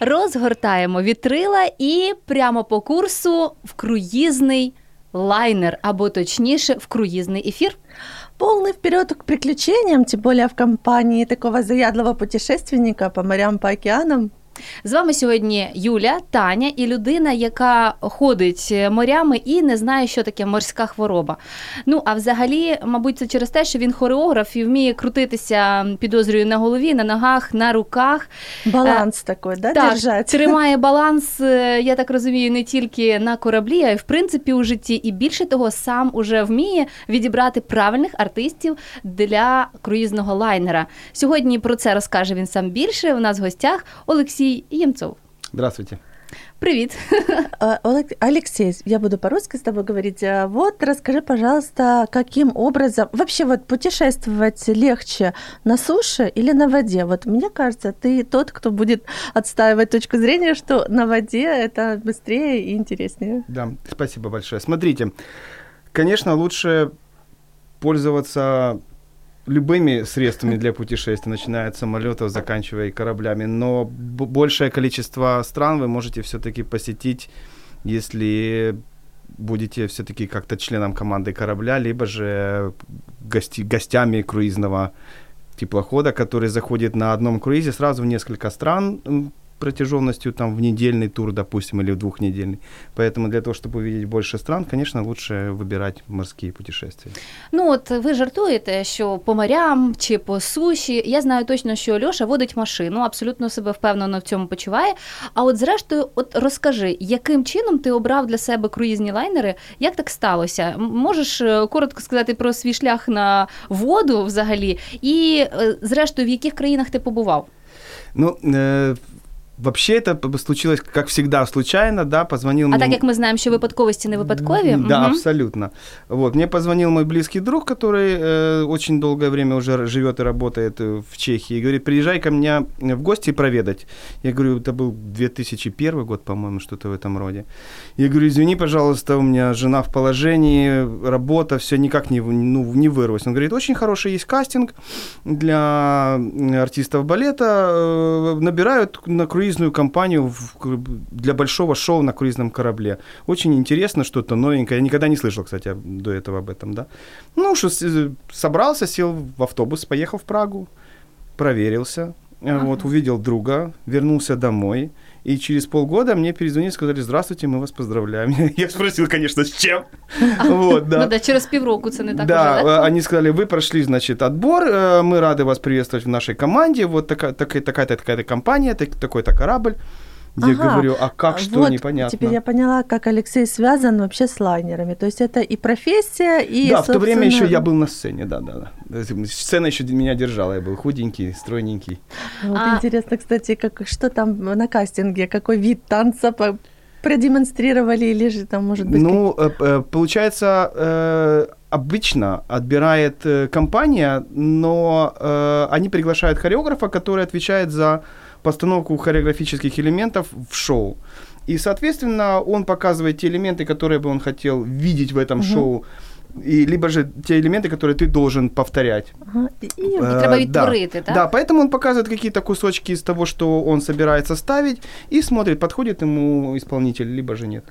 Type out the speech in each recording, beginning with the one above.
Розгортаємо вітрила і прямо по курсу в круїзний лайнер, або точніше, в круїзний ефір. Полный вперед к приключениям, тем более в компании такого заядлого путешественника по морям, по океанам. З вами сьогодні Юля, Таня і людина, яка ходить морями і не знає, що таке морська хвороба. Ну а взагалі, мабуть, це через те, що він хореограф і вміє крутитися, підозрюю, на голові, на ногах, на руках. Баланс такой, да, так, держать? тримає баланс, е, я так розумію, не тільки на кораблі, а й в принципі у житті. І більше того, сам уже вміє відібрати правильних артистів для круїзного лайнера. Сьогодні про це розкаже він сам більше. У нас в гостях Олексій Ємцов. Здравствуйте. Привіт. А, Алексей, я буду по-русски с тобой говорить. А, Вот расскажи, пожалуйста, каким образом вообще вот путешествовать легче на суше или на воде? Вот мне кажется, ты тот, кто будет отстаивать точку зрения, что на воде это быстрее и интереснее. Да, спасибо большое. Смотрите, конечно, лучше пользоваться любыми средствами для путешествий, начиная от самолетов, заканчивая кораблями, но б- большее количество стран вы можете все-таки посетить, если будете все-таки как-то членом команды корабля, либо же гости, гостями круизного теплохода, который заходит на одном круизе. Сразу в несколько стран протяженностью там в недельный тур, допустим, или в двухнедельный. Поэтому для того, чтобы увидеть больше стран, конечно, лучше выбирать морские путешествия. Ну от ви жартуєте, що по морям чи по суші. Я знаю точно, що Льоша водить машину, абсолютно себе впевнено в цьому почуває. А от зрештою, от розкажи, яким чином ти обрав для себе круїзні лайнери? Як так сталося? М- Можеш е, коротко сказати про свій шлях на воду взагалі, і е, зрештою, в яких країнах ти побував? Ну, э, вообще это п- случилось, как всегда, случайно, да, позвонил А мне... так як ми знаємо, що випадковості не випадкові, Да, мгм. абсолютно. Вот, мне позвонил мой близкий друг, который э, очень долгое время уже р- живет и работает э, в Чехии, и говорит, приезжай ко мне в гости проведать. Я говорю, это был 2001 год, по-моему, что-то в этом роде. Я говорю, извини, пожалуйста, у меня жена в положении, работа, все никак не, в- ну, не вырвалось. Он говорит, очень хороший есть кастинг для м, артистов балета, э, набирают на круизную компанию в- для большого шоу на круизном корабле. Очень интересно, что-то новенькое. Я никогда не слышал, кстати, до этого об этом, да. Ну, что с- собрался, сел в автобус, поехал в Прагу, проверился, э, вот, увидел друга, вернулся домой. И через полгода мне перезвонили, сказали, здравствуйте, мы вас поздравляем. Я спросил, конечно, с чем. Вот, да. Ну, да, через півроку це не так да, уже, э, они сказали, вы прошли, значит, отбор, э, мы рады вас приветствовать в нашей команде, вот такая, такая, такая-то, такая-то компания, так- такой-то корабль. Я Ага. говорю, а как, что, вот, непонятно. Теперь я поняла, как Алексей связан вообще с лайнерами. То есть это и профессия, и, да, в то время еще собственно, я был на сцене, да, да, да. Сцена еще меня держала, я был худенький, стройненький. Вот А- интересно, кстати, как, что там на кастинге, какой вид танца по- продемонстрировали, или же там, может быть, Ну, э, э, получается, э, обычно отбирает компания, но они приглашают хореографа, который отвечает за постановку хореографических элементов в шоу. И, соответственно, он показывает те элементы, которые бы он хотел видеть в этом Мгм. шоу, и, либо же те элементы, которые ты должен повторять. ага, и- и Э, треба да. відтворити, так? Да, поэтому он показывает какие-то кусочки из того, что он собирается ставить, и смотрит, подходит ему исполнитель, либо же нет.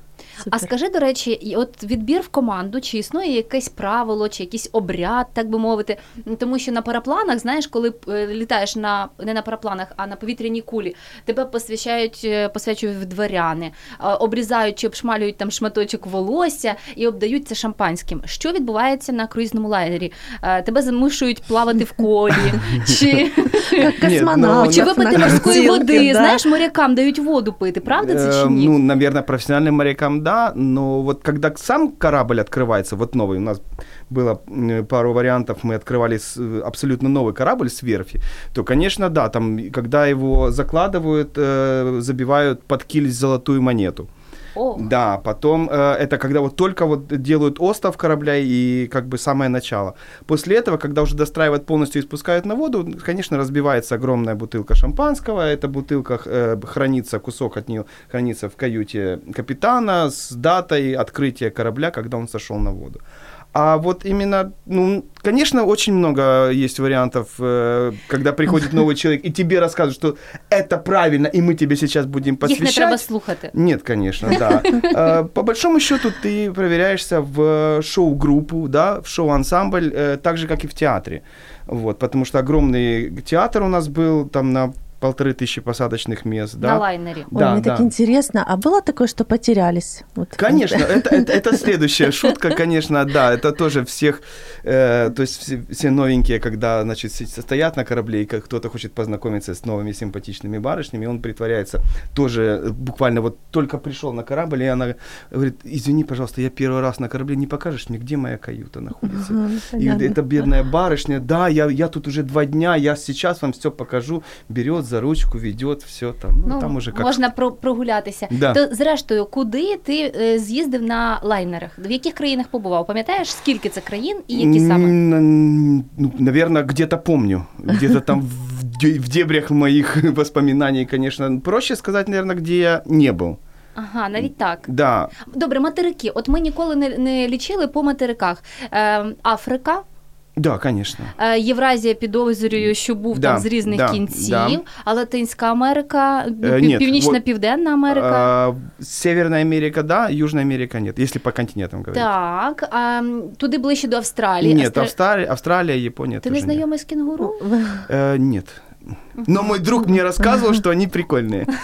А скажи, до речі, от відбір в команду, чи існує якесь правило, чи якийсь обряд, так би мовити? Ну, Тому що на парапланах, знаєш, коли е, літаєш на не на парапланах, а на повітряній кулі, тебе посвящають, е, посвячують дворяни, е, обрізають чи обшмалюють там шматочок волосся і обдають це шампанським. Що відбувається на круїзному лайнері? Тебе замушують плавати в колі, чи, Как космонавт. ну, чи випити морської води? Знаєш, морякам дають воду пити, правда це чи ні? Ну, наверное, профессиональным морякам да, но вот когда сам корабль открывается, вот новый, у нас было пару вариантов, мы открывали абсолютно новый корабль с верфи, то, конечно, да, там, когда его закладывают, э, забивают под киль золотую монету. Да, потом э, это когда вот только вот делают остов корабля и как бы самое начало. После этого, когда уже достраивают полностью и спускают на воду, конечно, разбивается огромная бутылка шампанского. Эта бутылка э, хранится, кусок от нее хранится в каюте капитана с датой открытия корабля, когда он сошел на воду. А вот именно, ну, конечно, очень много есть вариантов, э, когда приходит новый человек и тебе рассказывают, что это правильно, и мы тебе сейчас будем Їх не посвящать. треба слухати. Нет, конечно, да. Э, По большому счету ты проверяешься в шоу-группу, да, в шоу-ансамбль, э, так же, как и в театре. Вот, потому что огромный театр у нас был, там на полторы тысячи посадочных мест, да. На лайнері. Ой, Да, мне да. так интересно. А было такое, что потерялись? Вот. Конечно, это, это, это следующая шутка, конечно, да, это тоже всех, э, то есть все, все новенькие, когда, значит, стоят на корабле, и как кто-то хочет познакомиться с новыми симпатичными барышнями, он притворяется тоже э, буквально вот только пришел на корабль, и она говорит, извини, пожалуйста, я первый раз на корабле, не покажешь мне, где моя каюта находится? Ага, И понятно. эта бедная барышня, да, я, я тут уже два дня, я сейчас вам все покажу, берет за ручку, ведет, все там, ну, там уже как... можна про- прогулятися. Да. То зрештою, куди ти е, з'їздив на лайнерах? В яких країнах побував? Пам'ятаєш, скільки це країн і які саме? Ну, наверное, где-то помню. Где-то там в, де- в дебрях моих воспоминаний, конечно. Проще сказать, наверное, где я не был. Ага, навіть так. Да. Добре, материки. От ми ніколи не, не лічили по материках. Е, Африка, Да, конечно. е, Євразія підозрюю, що був Да, там з різних да, кінців, да. а Латинська Америка, ну, Е, пів- ні, Північна, вот, Південна Америка. А, Северная Америка, да, Южная Америка нет, если по континентам говорить. Так, а м, туди ближче до Австралії. Нет, Австра- Австралия, Австралия, Япония Ти тоже не знайомий з кінгуру? нет. Но мой друг мне рассказывал, что они прикольные.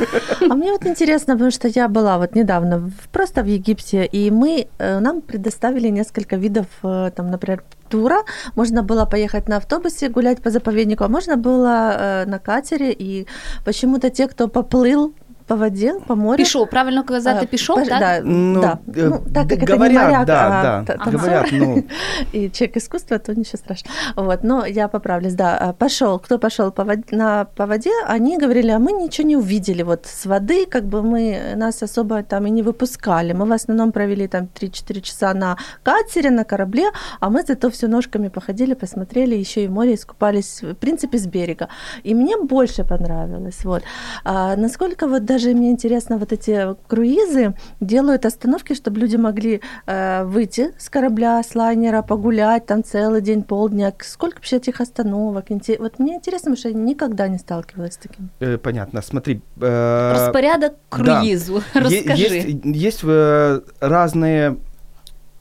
А мне вот интересно, потому что я была вот недавно просто в Египте, и мы, э, нам предоставили несколько видов, э, там, например, тура. Можно было поехать на автобусе, гулять по заповеднику, а можно было э, на катере, и почему-то те, кто поплыл по воде, по морю... Пішов, правильно казати, а, пішов, пож- так? Да, Ну, да. э, Ну, так как д- это не говорят, моряк, да, а да, та- танцор. говорят, ну, и человек искусства, то ничего страшного. Вот, но я поправлюсь, да. А, Пошел, кто пошел по воде, на, по воде, они говорили, а мы ничего не увидели вот с воды, как бы мы, нас особо там и не выпускали. Мы в основном провели там 3-4 часа на катере, на корабле, а мы зато все ножками походили, посмотрели, еще и в море искупались, в принципе, с берега. И мне больше понравилось, вот. А насколько вот даже мне интересно, вот эти круизы делают остановки, чтобы люди могли э, выйти с корабля, с лайнера, погулять там целый день, полдня. Сколько вообще этих остановок? Вот мне интересно, потому что я никогда не сталкивалась с таким. э, понятно. Смотри, э, Розпорядок круїзу. Е- Розкажи. Есть, есть э, разные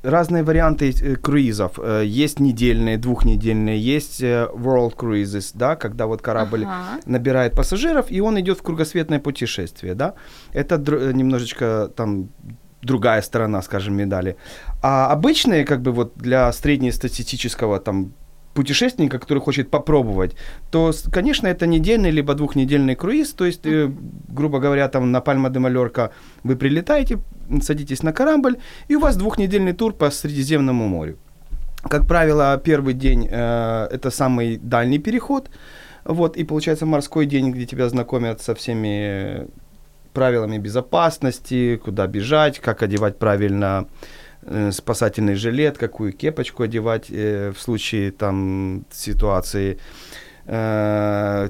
разные варианты э, круизов. Э, Есть недельные, двухнедельные, есть э, world cruises, да, когда вот корабль Ага. набирает пассажиров, и он идет в кругосветное путешествие, да. Это др- немножечко там другая сторона, скажем, медали. А обычные, как бы вот для среднестатистического там путешественника, который хочет попробовать, то, конечно, это недельный либо двухнедельный круиз, то есть, э, грубо говоря, там на Пальма де Мальорка вы прилетаете, садитесь на корабль, и у вас двухнедельный тур по Средиземному морю. Как правило, первый день э, это самый дальний переход, вот, и получается морской день, где тебя знакомят со всеми правилами безопасности, куда бежать, как одевать правильно спасательный жилет, какую кепочку одевать э, в случае там ситуации. Э,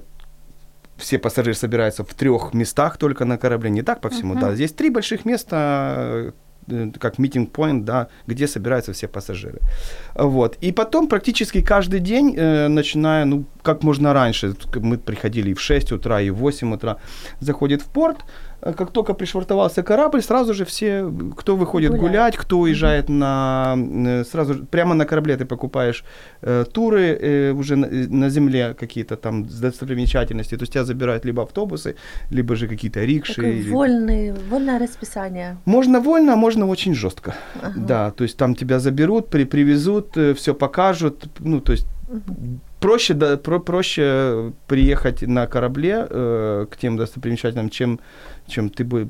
все пассажиры собираются в трех местах только на корабле, не так по всему, Мгм. да. Здесь три больших места, э, э, как meeting point, да, где собираются все пассажиры. Вот. И потом практически каждый день, э, начиная, ну, как можно раньше, мы приходили и в 6 утра, и в 8 утра, заходит в порт, Э, как только пришвартовался корабль, сразу же все, кто выходит гулять, гулять кто уезжает mm-hmm. на... Э, сразу прямо на корабле ты покупаешь э, туры э, уже на, э, на земле какие-то там достопримечательности, то есть тебя забирают либо автобусы, либо же какие-то рикши. Такое или... вольный, вольное расписание. Можно вольно, а можно очень жестко. Ага. Да, то есть там тебя заберут, при, привезут, все покажут, ну, то есть проще, да, про, проще приехать на корабле э, к тем достопримечательным, чем, чем ты бы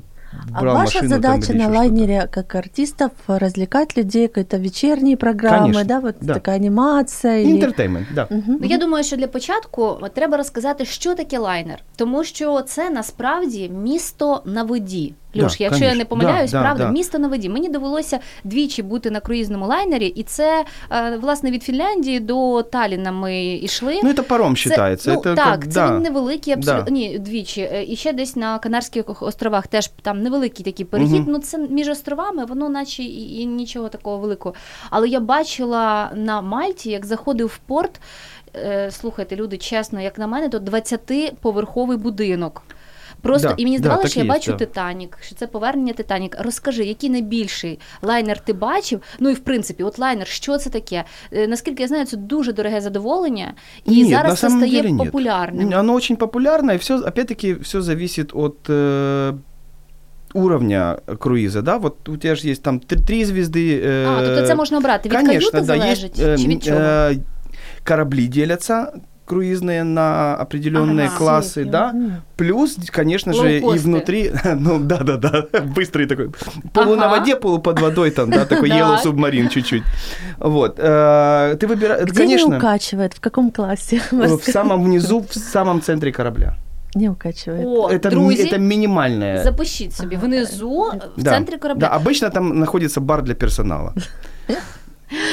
брал а ваша машину, задача там, на лайнере как артистов развлекать людей, какие-то вечерні програми, Конечно, да, вот да. така анімація. і- Інтертеймент, да. Мгм. Ну, я думаю, що для початку треба розказати, що таке лайнер, тому що це насправді місто на воді. Да, Льош, якщо я не помиляюсь, Да, да, правда, да. місто на воді. Мені довелося двічі бути на круїзному лайнері, і це е, власне від Фінляндії до Таліна ми йшли. Ну, это паром считается. ну, это так, как, це да. він невеликий, абсолютно Да. ні, двічі. Е, І ще десь на Канарських островах теж там невеликий такий перехід. Мгм. Ну це між островами, воно наче і, і нічого такого великого. Але я бачила на Мальті, як заходив в порт. е, Слухайте, люди, чесно, як на мене, то 20-поверховий будинок. Просто Да, і мені да, здавалося, так що я і є, бачу да. Титанік, що це повернення Титанік. Розкажи, який найбільший лайнер ти бачив? Ну і в принципі, от лайнер, що це таке? Е, Наскільки я знаю, це дуже дороге задоволення, і Нет, зараз на це самом стає деле нет. популярним. Оно очень популярно, и все, опять-таки, все зависит от э, уровня круиза, да, вот у тебя же есть там три, три звезды. э, А, тобто це можна обрати від Конечно, каюти да, залежить, есть, э, чи від чого? э, корабли делятся круизные на определенные Ага. классы, да, Мгм. плюс, конечно же, и Лоукосты. внутри, ну да-да-да, быстрый такой, полу на Ага. воде, полу под водой, там, да, такой Так. yellow субмарин чуть-чуть, вот, э, ты выбираешь, Где конечно, не укачивает? В каком классе? в самом внизу, в самом центре корабля. Не укачивает. О, это, ми- друзі, это минимальное. запишіть собі Ага. внизу, в Да, центрі корабля. Да, обычно там находится бар для персонала.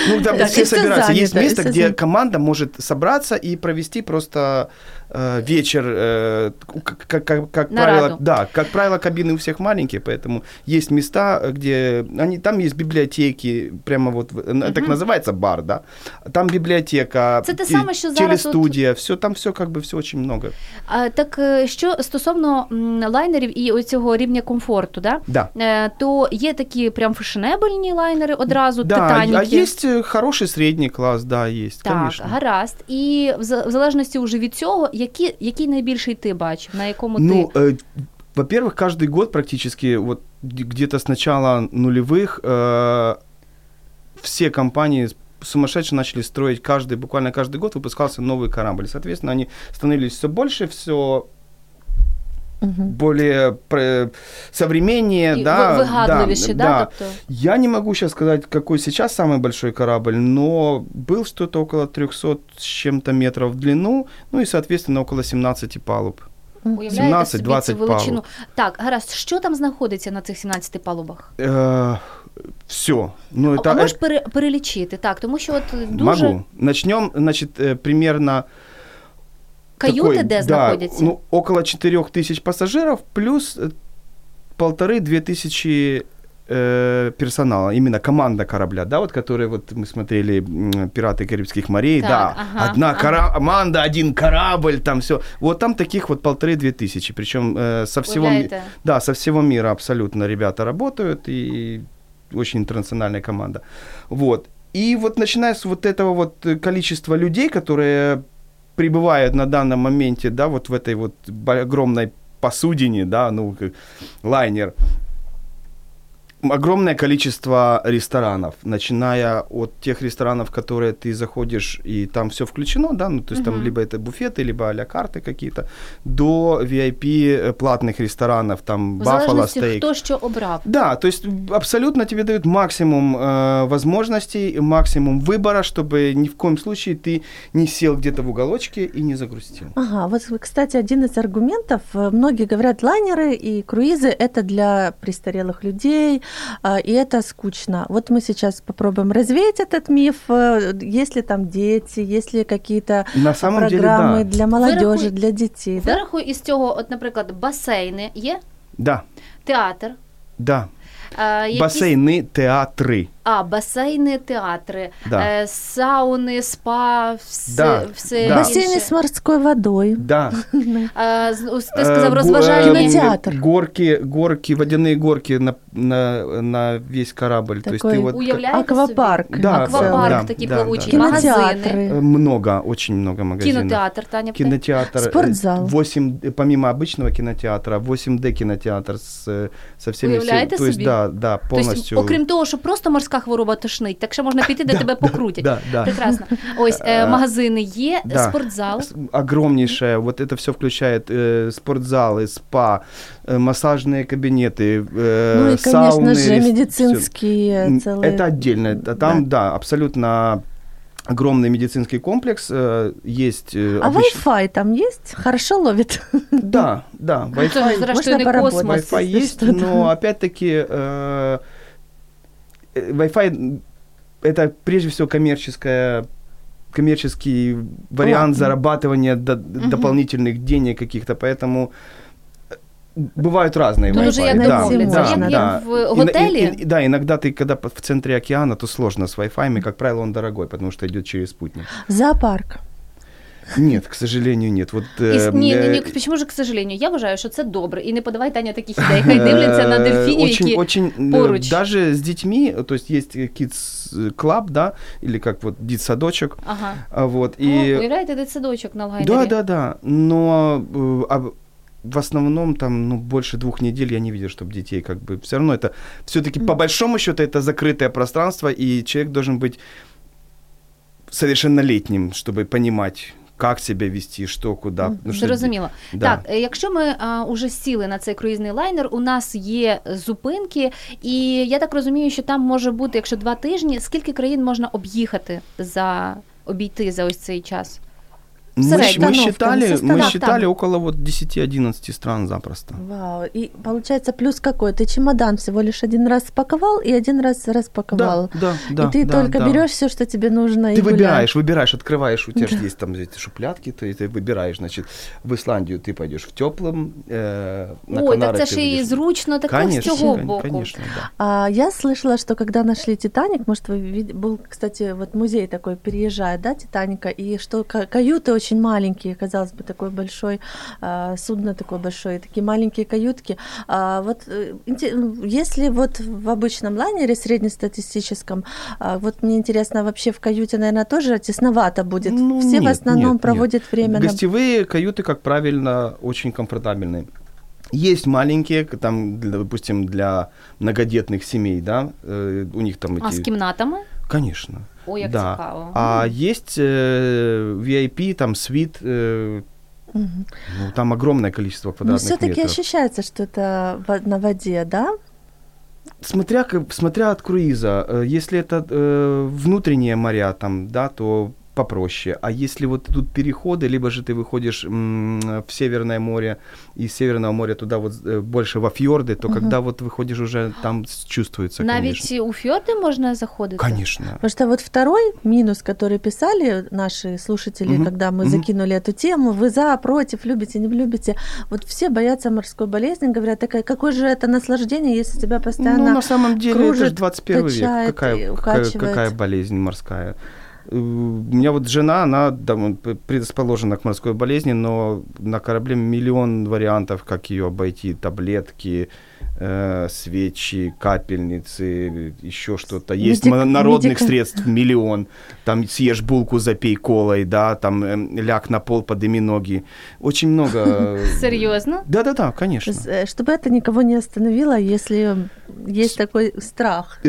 Ну, там Так, все собираются. Есть занято, место, где команда может собраться и провести просто э, вечер, э, как, как, как, как Нараду. правило, да, как правило, кабины у всех маленькие, поэтому есть места, где они, там есть библиотеки, прямо вот, в- э, так называется бар, да, там библиотека, Це те те- саме, що зараз телестудия, все, там все как бы все очень много. А, так е, що стосовно м, лайнерів і оцього рівня комфорту, да? Да. Е, то є такі прям фешенебельні лайнери одразу, Да, титаніки. а есть э, хороший средний класс, да, есть, Так, конечно. гаразд. І в за- в залежності уже від цього, які, який найбільший ти бачив, на якому Ну, ти. э, во-первых, каждый год практически, вот где-то с начала нулевых, э, все компании сумасшедше начали строить каждый, буквально каждый год выпускался новый корабль. Соответственно, они становились все больше, все Мгм. более пр- современнее, І да, ви- вигадливіші, да, да. Тобто, Я не могу сейчас сказать, какой сейчас самый большой корабль, но был что-то около 300 с чем-то метров в длину, ну и, соответственно, около 17 палуб. уявляєте 17, собі 20 цю величину. палуб. Так, гаразд, що там знаходиться на цих 17 палубах? все. Ну, это, а можеш это- пере, перелічити? Так, тому що от дуже могу. Начнем, значит, э, каюти, такой, де да, знаходяться? ну, около 4 тысяч пассажиров плюс э, полторы-две тысячи э, персонала, именно команда корабля, да, вот которые вот мы смотрели «Пираты Карибских морей», Так, да, ага, одна ага. кора- команда, один корабль, там все. Вот там таких вот полторы-две тысячи, причем э, со всего, ми- Уявляєте? да, со всего мира абсолютно ребята работают, и очень интернациональная команда. Вот. И вот начиная с вот этого вот э, количества людей, которые прибывают на данном моменте, да, вот в этой вот огромной посудине, да, ну, лайнер, огромное количество ресторанов, начиная от тех ресторанов, которые ты заходишь, и там все включено, да, ну, то есть там Мгм. либо это буфеты, либо а-ля карты какие-то, до VIP э, платных ресторанов, там Buffalo Steak. хто що обрав. Да, то есть абсолютно тебе дают максимум э, возможностей, максимум выбора, чтобы ни в коем случае ты не сел где-то в уголочке и не загрустил. Ага, вот, кстати, один из аргументов, многие говорят, лайнеры и круизы – это для престарелых людей, и это скучно. Вот мы сейчас попробуем развеять этот миф, э, есть ли там дети, есть ли какие-то На самом деле, программы да. для молодежи, Вырахуй- для детей, да? Вирахуй із цього, от, наприклад, басейни є, Да, театр, да. Е, якісь- Басейны, театры. А, басейни, театри, Да. е, сауни, спа, все, Да, все да. інше. Бассейны с морской водой. Да. Е, з- ось ти Э, сказав го- розважальні. э, Кинотеатр. Горки, горки, водяные горки на, на, на весь корабль. То есть Такой ты вот Уявляєте Аквапарк. собі? Да, Аквапарк да, такий да, плавучий, да. магазини, Кинотеатры. Э, Много, очень много магазинов. кінотеатр, Таня. Кинотеатр. э, Спортзал. 8, э, помимо обычного кинотеатра, 8D кинотеатр с, э, со всеми... Уявляєте то есть, собі? да, да, полностью... Тобто, окрім того, що просто морська хвороба тошнить, так ще можна піти, де тебе покрутять. Да, да. Прекрасно. Ось магазини є, да. спортзал. Огромнейшее, вот это все включает спортзалы, спа, массажные кабинеты, Ну и, конечно же, медицинские целые. Это отдельно. Там, да. абсолютно огромный медицинский комплекс. Есть А обыч- Wi-Fi там есть? Хорошо ловит? Да, да. Wi-Fi, космос. Wi-Fi есть, но опять-таки э, Wi-Fi это прежде всего коммерческая коммерческий вариант Платный. зарабатывания до- дополнительных денег каких-то, поэтому э, бывают разные Тут уже як Да, да, да. в И- готелі. и- и- да, иногда ты, когда в центре океана, то сложно с Wi-Fi, как правило, он дорогой, потому что идет через спутник. Зоопарк. Нет, к сожалению, нет. Вот, І, э, с- ні, ні, э, ні, чому ж, к сожалению, я вважаю, що це добре. І не подавай Таня таких ідей. Хай дивляться на Э, дельфінів, очень, які очень, э, поруч. Даже с детьми, то есть есть Kids Club, да, или как вот дитсадочек, Ага. а вот, О, и... уявляєте, дитсадочок на лайнері? да, да, да, но э, а в основном там, ну, больше двух недель я не видел, чтобы детей как бы... Все равно это, все-таки по большому счету, это закрытое пространство, и человек должен быть совершеннолетним, чтобы понимать, как себе вести, що, куда. Ну, Зрозуміло. Да. Так, е, якщо ми а, уже сіли на цей круїзний лайнер, у нас є зупинки, і я так розумію, що там може бути, якщо два тижні, скільки країн можна об'їхати за обійти за ось цей час? Мы, щ- мы Остановка, считали, ну, мы считали Там. около вот 10-11 стран запросто. Вау. И получается плюс какой? Ты чемодан всего лишь один раз спаковал и один раз распаковал. да, да. и ты да, только да. берешь все, что тебе нужно. Ты и выбираешь, выбираешь, открываешь, у тебя же есть там эти шуплятки, ты, ты выбираешь, значит, в Исландию ты пойдешь в теплом, э, на Ой, так ще і выйдешь- зручно, так Конечно, цього кон- боку. конечно, да. А я слышала, что когда нашли Титаник, может, вы был, кстати, вот музей такой переезжает, да, Титаника, и что ка- каюты очень маленькие, казалось бы, такой большой а, судно такое большое, такие маленькие каютки. А, вот э, ну, если вот в обычном лайнере среднестатистическом, а, вот мне интересно, вообще в каюте, наверное, тоже тесновато будет. Ну, Все в нет, основном нет, проводят время на Гостевые каюты, как правильно, очень комфортабельные. Есть маленькие, там, для- допустим, для многодетных семей, да, э, у них там эти... А з кімнатами? Конечно. О, як да. цікаво. А есть э, VIP, там, свит, э, Мгм. ну, там огромное количество Но квадратных все-таки метров. ощущается, что это на воде, да? Смотря, смотря от круиза, э, если это э, внутренние моря, там, да, то попроще. А если вот тут переходы, либо же ты выходишь м, в Северное море, и из Северного моря туда вот э, больше во фьорды, то Мгм. когда вот выходишь уже, там чувствуется, Навіть конечно. у фьорди можна заходити? Конечно. Потому что вот второй минус, который писали наши слушатели, Мгм, когда мы мгм. закинули эту тему, вы за, против, любите, не любите. Вот все боятся морской болезни, говорят, такая, какое же это наслаждение, если тебя постоянно... ну, на самом деле, это же кружит, 21 век. качает Какая, какая, какая болезнь морская? Э, У меня вот жена, она да, м, п- предрасположена к морской болезни, но на корабле миллион вариантов, как ее обойти. Таблетки, э, свечи, капельницы, еще что-то. Есть Медик- народных медика- средств миллион. Там съешь булку, запей колой, да, там э, ляг на пол, подыми ноги. Очень много. э, Серйозно? Да-да-да, конечно. Э, Чтобы это никого не остановило, если есть такой страх.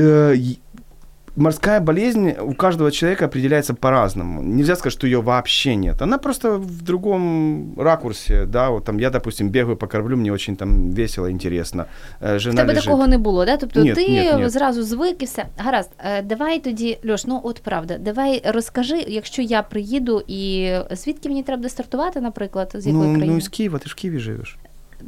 Э, и- Морская болезнь у каждого человека определяется по-разному. Нельзя сказать, что ее вообще нет. Она просто в другом ракурсе, да. Вот там я, допустим, бегаю по кораблю, мне очень там весело, интересно. Э, В Жена тебе лежит. такого не було, да? Тобто Ні, ти ні, ні. зразу звик і все. Гаразд, е, давай тоді, Льош, ну от правда, давай розкажи, якщо я приїду і звідки мені треба буде стартувати, наприклад, з якої ну, країни? ну, из Киева, ты ж в Киеве живешь.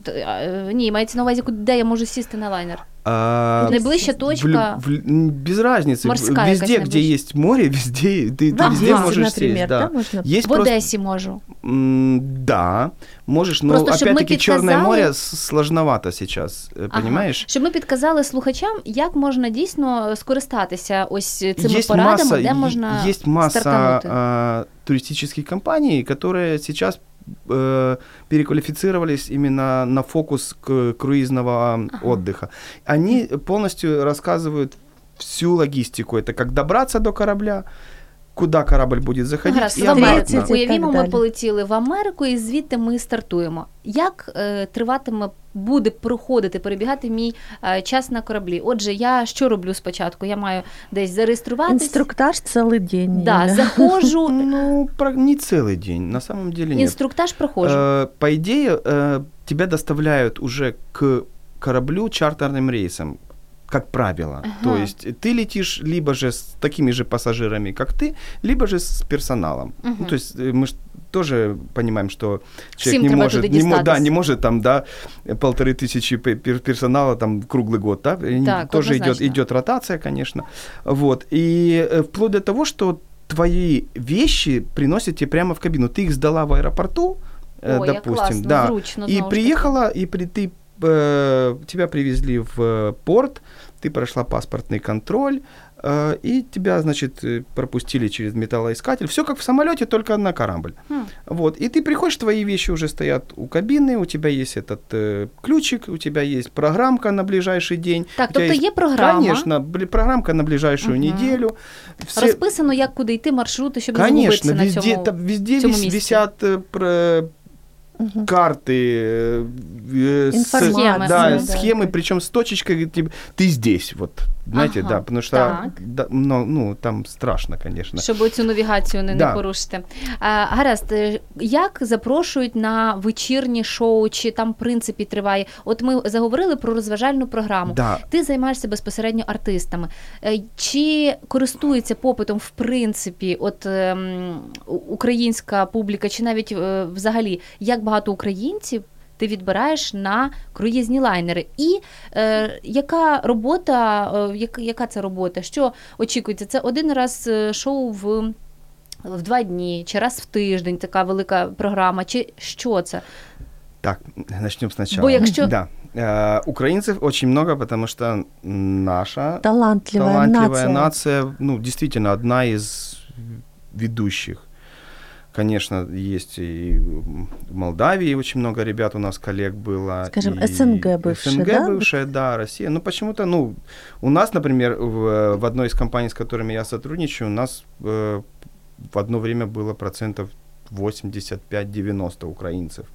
Т- а, Ні, мається на увазі, куди де я можу сісти на лайнер. А, Найближча в лю- точка. в лю- м, без разницы. Морская везде, какая-нибудь. где есть море, везде ты, В ты везде Одессе, можешь например, сесть. Да. да, можно? Есть В просто Одесі можу. М, Да, можешь, но Просто, чтоб мы опять-таки Черное подсказали- море с- сложновато сейчас, э, Ага. понимаешь? Щоб ми підказали слухачам, як можна дійсно скористатися ось цими есть порадами, масса, де е- можна есть масса стартанути. а, туристических компаний, которые сейчас э, переквалифицировались именно на фокус к- круизного отдыха. Они полностью рассказывают всю логистику. Это как добраться до корабля, куда корабль будет заходить Гаразд, и в Америку. обратно. обратно. І так Уявімо, ми далі. полетіли в Америку, і звідти ми стартуємо. Як е, триватиме, буде проходити, перебігати мій е, час на кораблі? Отже, я що роблю спочатку? Я маю десь зареєструватись. Инструктаж целый день. Да, Юля. заходжу, Ну, про- не целый день, на самом деле нет. інструктаж проходжу. Э, По идее, э, тебя доставляют уже к кораблю чартерным рейсом, Как правило. Ага. То есть ты летишь либо же с такими же пассажирами, как ты, либо же с персоналом. Мгм. Ну, то есть э, мы тоже понимаем, что Всем человек не треба может, не, мо- да, не может там, да, полторы тысячи пе- пер- персонала там круглый год, да, Так, тоже идет, идет ротация, конечно, вот, и э, вплоть до того, что твои вещи приносят тебе прямо в кабину, ты их сдала в аэропорту, э, О, як допустим, класно, да, зручно, и приехала, и при, ты, э, тебя привезли в э, порт, ты прошла паспортный контроль, э, и тебя, значит, э, пропустили через металлоискатель. Все как в самолете, только на корабль. Хм. Вот. И ты приходишь, твои вещи уже стоят у кабины, у тебя есть этот э, ключик, у тебя есть программка на ближайший день. Так, у тебя тобто есть- є програма. Конечно, бли- программка на ближайшую Мгм. неделю. Все- Розписано, як куди йти, маршрути, щоб не Конечно, загубитися на везде, цьому. там везде цьому вис- місці. висят э, Мгм. карты, э, э, с- Информация, да, да, схемы, да. причем с точечкой, типа, ты здесь, вот, знаете, Ага, да, потому так. да, ну, ну, там страшно, конечно. Щоб цю навігацію не, Да. не порушити. А, гаразд, е, як запрошують на вечірні шоу, чи там в принципі триває? От ми заговорили про розважальну програму. Да, Ти займаєшся безпосередньо артистами. Е, Чи користується попитом в принципі, от ем, українська публіка, чи навіть е, взагалі як багато українців? Ти відбираєш на круїзні лайнери. І е, яка робота, е, як, яка це робота? Що очікується? Це один раз е, шоу в, в два дні, чи раз в тиждень така велика програма, чи що це? так, начнем сначала. Бо якщо- Да, Э, украинцев очень много, потому что наша Талантливая, талантливая нация. нация, ну, действительно, одна из ведущих. Конечно, есть и в Молдавии очень много ребят у нас коллег было. Скажем, и СНГ бывшая, СНГ да? бывшая, да, Россия. Ну, почему-то, ну, у нас, например, в, в одной из компаний, с которыми я сотрудничаю, у нас э, в одно время было процентов 85-90 украинцев.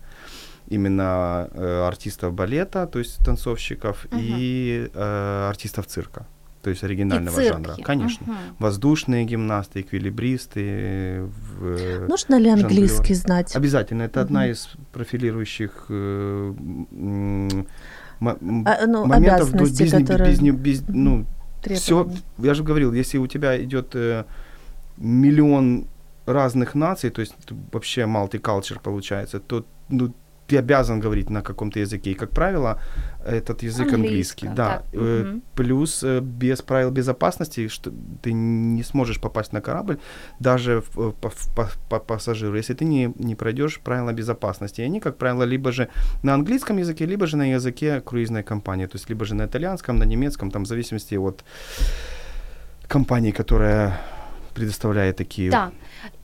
Именно э, артистов балета, то есть танцовщиков, Мгм. и э, артистов цирка, то есть оригинального цирки. жанра. Конечно. Мгм. Воздушные гимнасты, эквилибристы. в- Нужно ли английский жонглёры. знать? Обязательно. Это одна Мгм. из профилирующих э, м, А, ну, моментов до- не- которые без не- без- ну, все, я же говорил, если у тебя идет э, миллион разных наций, то есть вообще multicultural получается, то ну, ты обязан говорить на каком-то языке. И, как правило, этот язык английский. Да. так, мгм. Плюс э, без правил безопасности что ты не сможешь попасть на корабль даже в- э, по, по- по пассажиру, если ты не, не пройдешь правила безопасности. И они, как правило, либо же на английском языке, либо же на языке круизной компании. То есть либо же на итальянском, на немецком, там в зависимости от компании, которая предоставляет такие Так.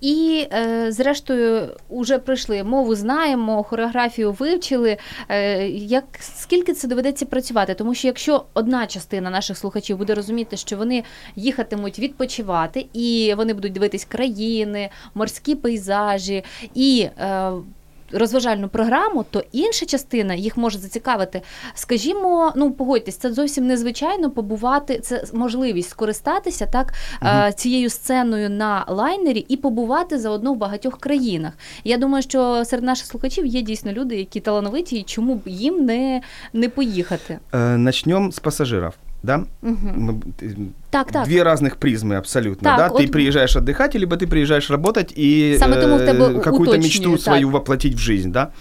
І е, зрештою, вже пройшли мову, знаємо, хореографію вивчили. Е, як скільки це доведеться працювати? Тому що якщо одна частина наших слухачів буде розуміти, що вони їхатимуть відпочивати, і вони будуть дивитись країни, морські пейзажі і. Е, Розважальну програму, то інша частина їх може зацікавити. Скажімо, ну погодьтесь, це зовсім незвичайно побувати. Це можливість скористатися так е, цією сценою на лайнері і побувати заодно в багатьох країнах. Я думаю, що серед наших слухачів є дійсно люди, які талановиті, і чому б їм не, не поїхати. Э, начнем с пассажиров. Да? Угу. Так, так. Две разных призмы абсолютно. Так, да? Ты вот- приезжаешь отдыхать, либо ты приезжаешь работать и Самое тому в тебе э, какую-то мечту так. свою воплотить в жизнь. Да?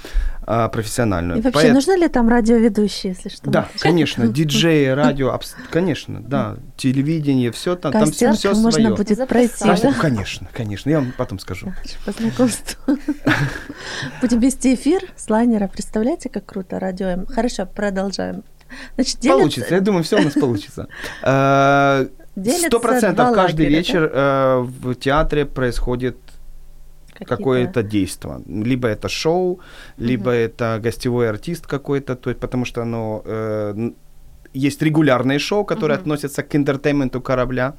а, профессиональную. И вообще, Поэт- нужны ли там радиоведущие, если что? Да, конечно, диджеи, радио, абс- конечно, да, телевидение, все там, там все, Костенко можно свое. будет Записала. пройти, Костя- да? Конечно, конечно, я вам потом скажу. По знакомству. Будем вести эфир с лайнера. Представляете, как круто радио. Хорошо, продолжаем. Значит, делятся- Получится, я думаю, все у нас получится. Э, Сто процентов каждый вечер э, в театре происходит какое-то действие. Либо это шоу, либо это гостевой артист какой-то, то есть, потому что оно э, есть регулярные шоу, которые Мгм. относятся к интертейменту корабля.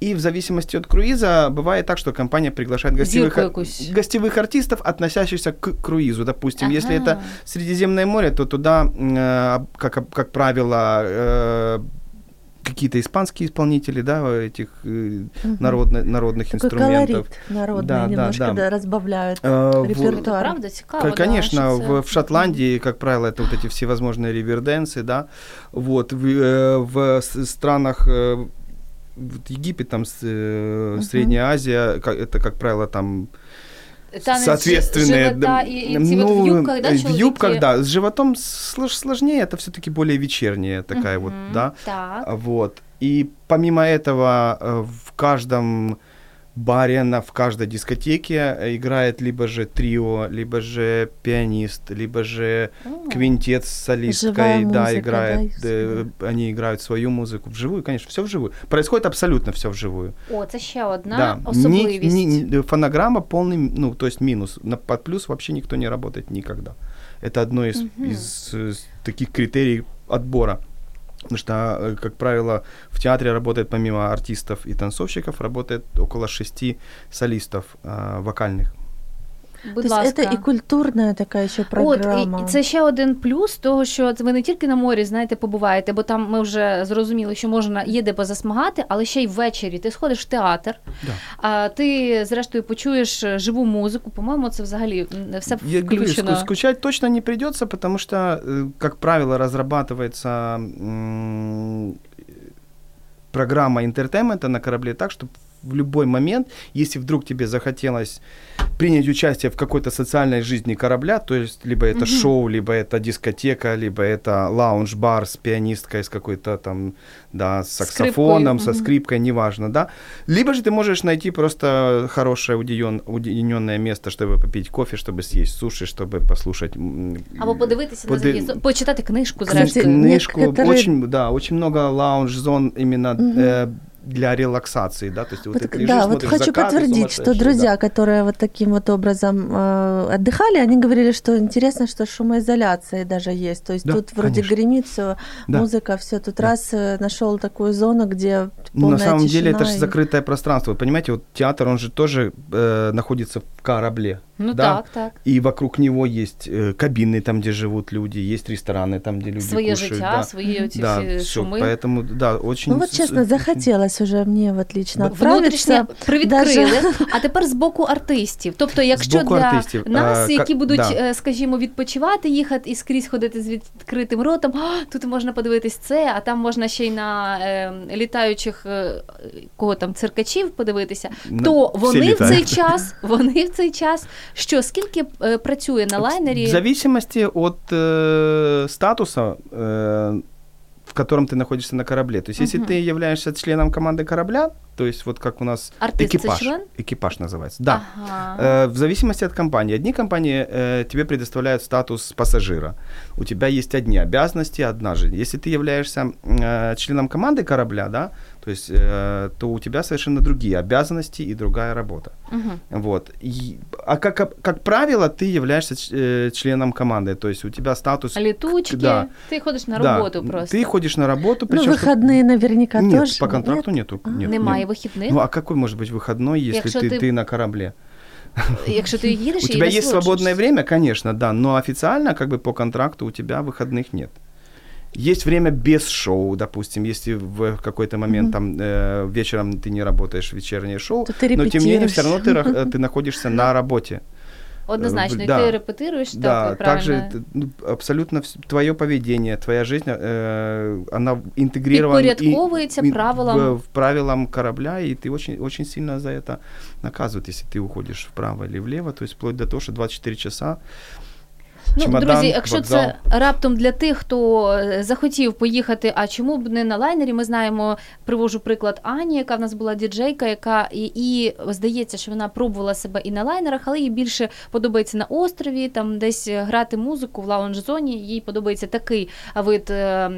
И в зависимости от круиза бывает так, что компания приглашает гостевых, якусь. гостевых артистов, относящихся к круизу. Допустим, если Ага. это Средиземное море, то туда, э, как, как правило, э, какие-то испанские исполнители, да, этих Мгм. народно- народных Такой инструментов. колорит народный Да, да, немножко да. да, разбавляют. Э, в- Репертуар. Це правда цікаво. К- да, Конечно, це- в, в Шотландии, как правило, это вот эти всевозможные риверденсы, да. Вот в, э, в странах вот Египет, там с- Мгм. Средняя Азия, ка- это, как правило, там Танець соответственные. живота і, і ці от в юбках, да, э, в чоловіки? юбках, да. С животом слож- сложнее, это все-таки более вечерняя такая вот, Мгм, да. Так. Вот. И помимо этого, э, в каждом баре, на, в каждой дискотеке э, играет либо же трио, либо же пианист, либо же О. квинтет с солисткой, Живая да, музыка, играет. да, и э, они играют свою музыку вживую, конечно, все вживую. Происходит абсолютно все вживую. О, це ще одна да. особливість. Ни- фонограмма полный, ну, то есть минус. На, под плюс вообще никто не работает никогда. Это одно из, Мгм. из, э, с таких критерий отбора. Потому что, э, как правило, в театре работает помимо артистов и танцовщиков, работает около шести солистов э, вокальных. Будь То есть ласка. это и культурная такая еще От, программа. і, і це ще один плюс того, що ви не тільки на морі, знаєте, побуваєте, бо там ми вже зрозуміли, що можна є де позасмагати, але ще й ввечері ти сходиш в театр, Да. а ти зрештою почуєш е, живу музику. По-моєму, це взагалі м, все Я говорю, включено. ску- скучать точно не придется, потому что, э, как правило, разрабатывается м, программа интертеймента на корабле так, чтобы в любой момент, если вдруг тебе захотелось принять участие в какой-то социальной жизни корабля, то есть либо это Мгм. шоу, либо это дискотека, либо это лаунж-бар с пианисткой, с какой-то там, да, с саксофоном, со Мгм. скрипкой, неважно, да. Либо же ты можешь найти просто хорошее уединен- уединенное место, чтобы попить кофе, чтобы съесть суши, чтобы послушать... м, Або подивитися поди- на захід, почитати книжку, зрештою. книжку, некоторые- очень, да, очень много лаунж-зон именно Мгм. э, для релаксации, да, то есть вот, Вот, ты лежишь, да, вот смотришь хочу закаты подтвердить, что сумасшедшие, друзья, да. которые вот таким вот образом э, отдыхали, они говорили, что интересно, что шумоизоляция даже есть. То есть Да, тут вроде конечно. гремит все, Да. музыка, все. Тут Да. раз э, нашел такую зону, где Ну, на полная самом деле это тишина же и- закрытое пространство. Вы понимаете, вот театр, он же тоже э, находится в корабле. Ну да? так, так. И вокруг него есть э, кабины, там, где живут люди, есть рестораны, там, где люди Своє кушают. життя, да. свої оці да, всі всё. шуми. Поэтому, да, очень... Ну вот с- честно, с- захотелось уже мне вот лично Внутрішнє привідкрили, даже- а тепер з боку артистів. Тобто, якщо для артистів, нас, е, які будуть, да. е, скажімо, відпочивати, їхати і скрізь ходити з відкритим ротом, «А, тут можна подивитись це, а там можна ще й на е, літаючих е, кого там циркачів подивитися, На- то вони в цей час, вони в цей час, що скільки е, працює на лайнері? В зависимости от э, статуса, э, в котором ты находишься на корабле. То есть, если Мгм. ты являешься членом команды корабля, то есть вот как у нас Артист экипаж, член? экипаж называется, да. Ага. Э, в зависимости от компании. Одни компании э, тебе предоставляют статус пассажира. У тебя есть одни обязанности, одна жизнь. Если ты являешься э, членом команды корабля, да, то есть, э, то у тебя совершенно другие обязанности и другая работа. Угу. Вот. И, а как, как правило, ты являешься ч- э, членом команды, то есть у тебя статус... Літучки, Да. ти ходиш на Да, роботу просто. Ты ходишь на работу, Ну, причем... что- выходные наверняка Нет, тоже. по контракту нет? нету. А. нет, Немає нет. вихідних. Ну а какой может быть выходной, если Якщо ты, ти- ты на корабле? Якщо ти їдеш У і тебя есть насолоджуєшся. свободное время, конечно, да, но официально, как бы по контракту, у тебя выходных нет. Есть время без шоу, допустим, если в какой-то момент Мгм. там э, вечером ты не работаешь вечернее шоу, То ты но тем не менее репетируешь. все равно ты, ра- э, ты находишься на работе. Однозначно, і Да. ти репетируєш Да, так, также правильно. т- ну, абсолютно твое поведение, твоя жизнь, э, она интегрирована и- Підпорядковується и правилам. в, в правилам корабля, и ты очень, очень сильно за это наказывают, если ты уходишь вправо или влево, то есть вплоть до того, что 24 часа Ну, чемодан, друзі, якщо вокзал. це раптом для тих, хто е, захотів поїхати, а чому б не на лайнері? Ми знаємо, привожу приклад Ані, яка в нас була діджейка, яка і, і здається, що вона пробувала себе і на лайнерах, але їй більше подобається на острові, там десь грати музику в лаунж-зоні. Їй подобається такий вид е,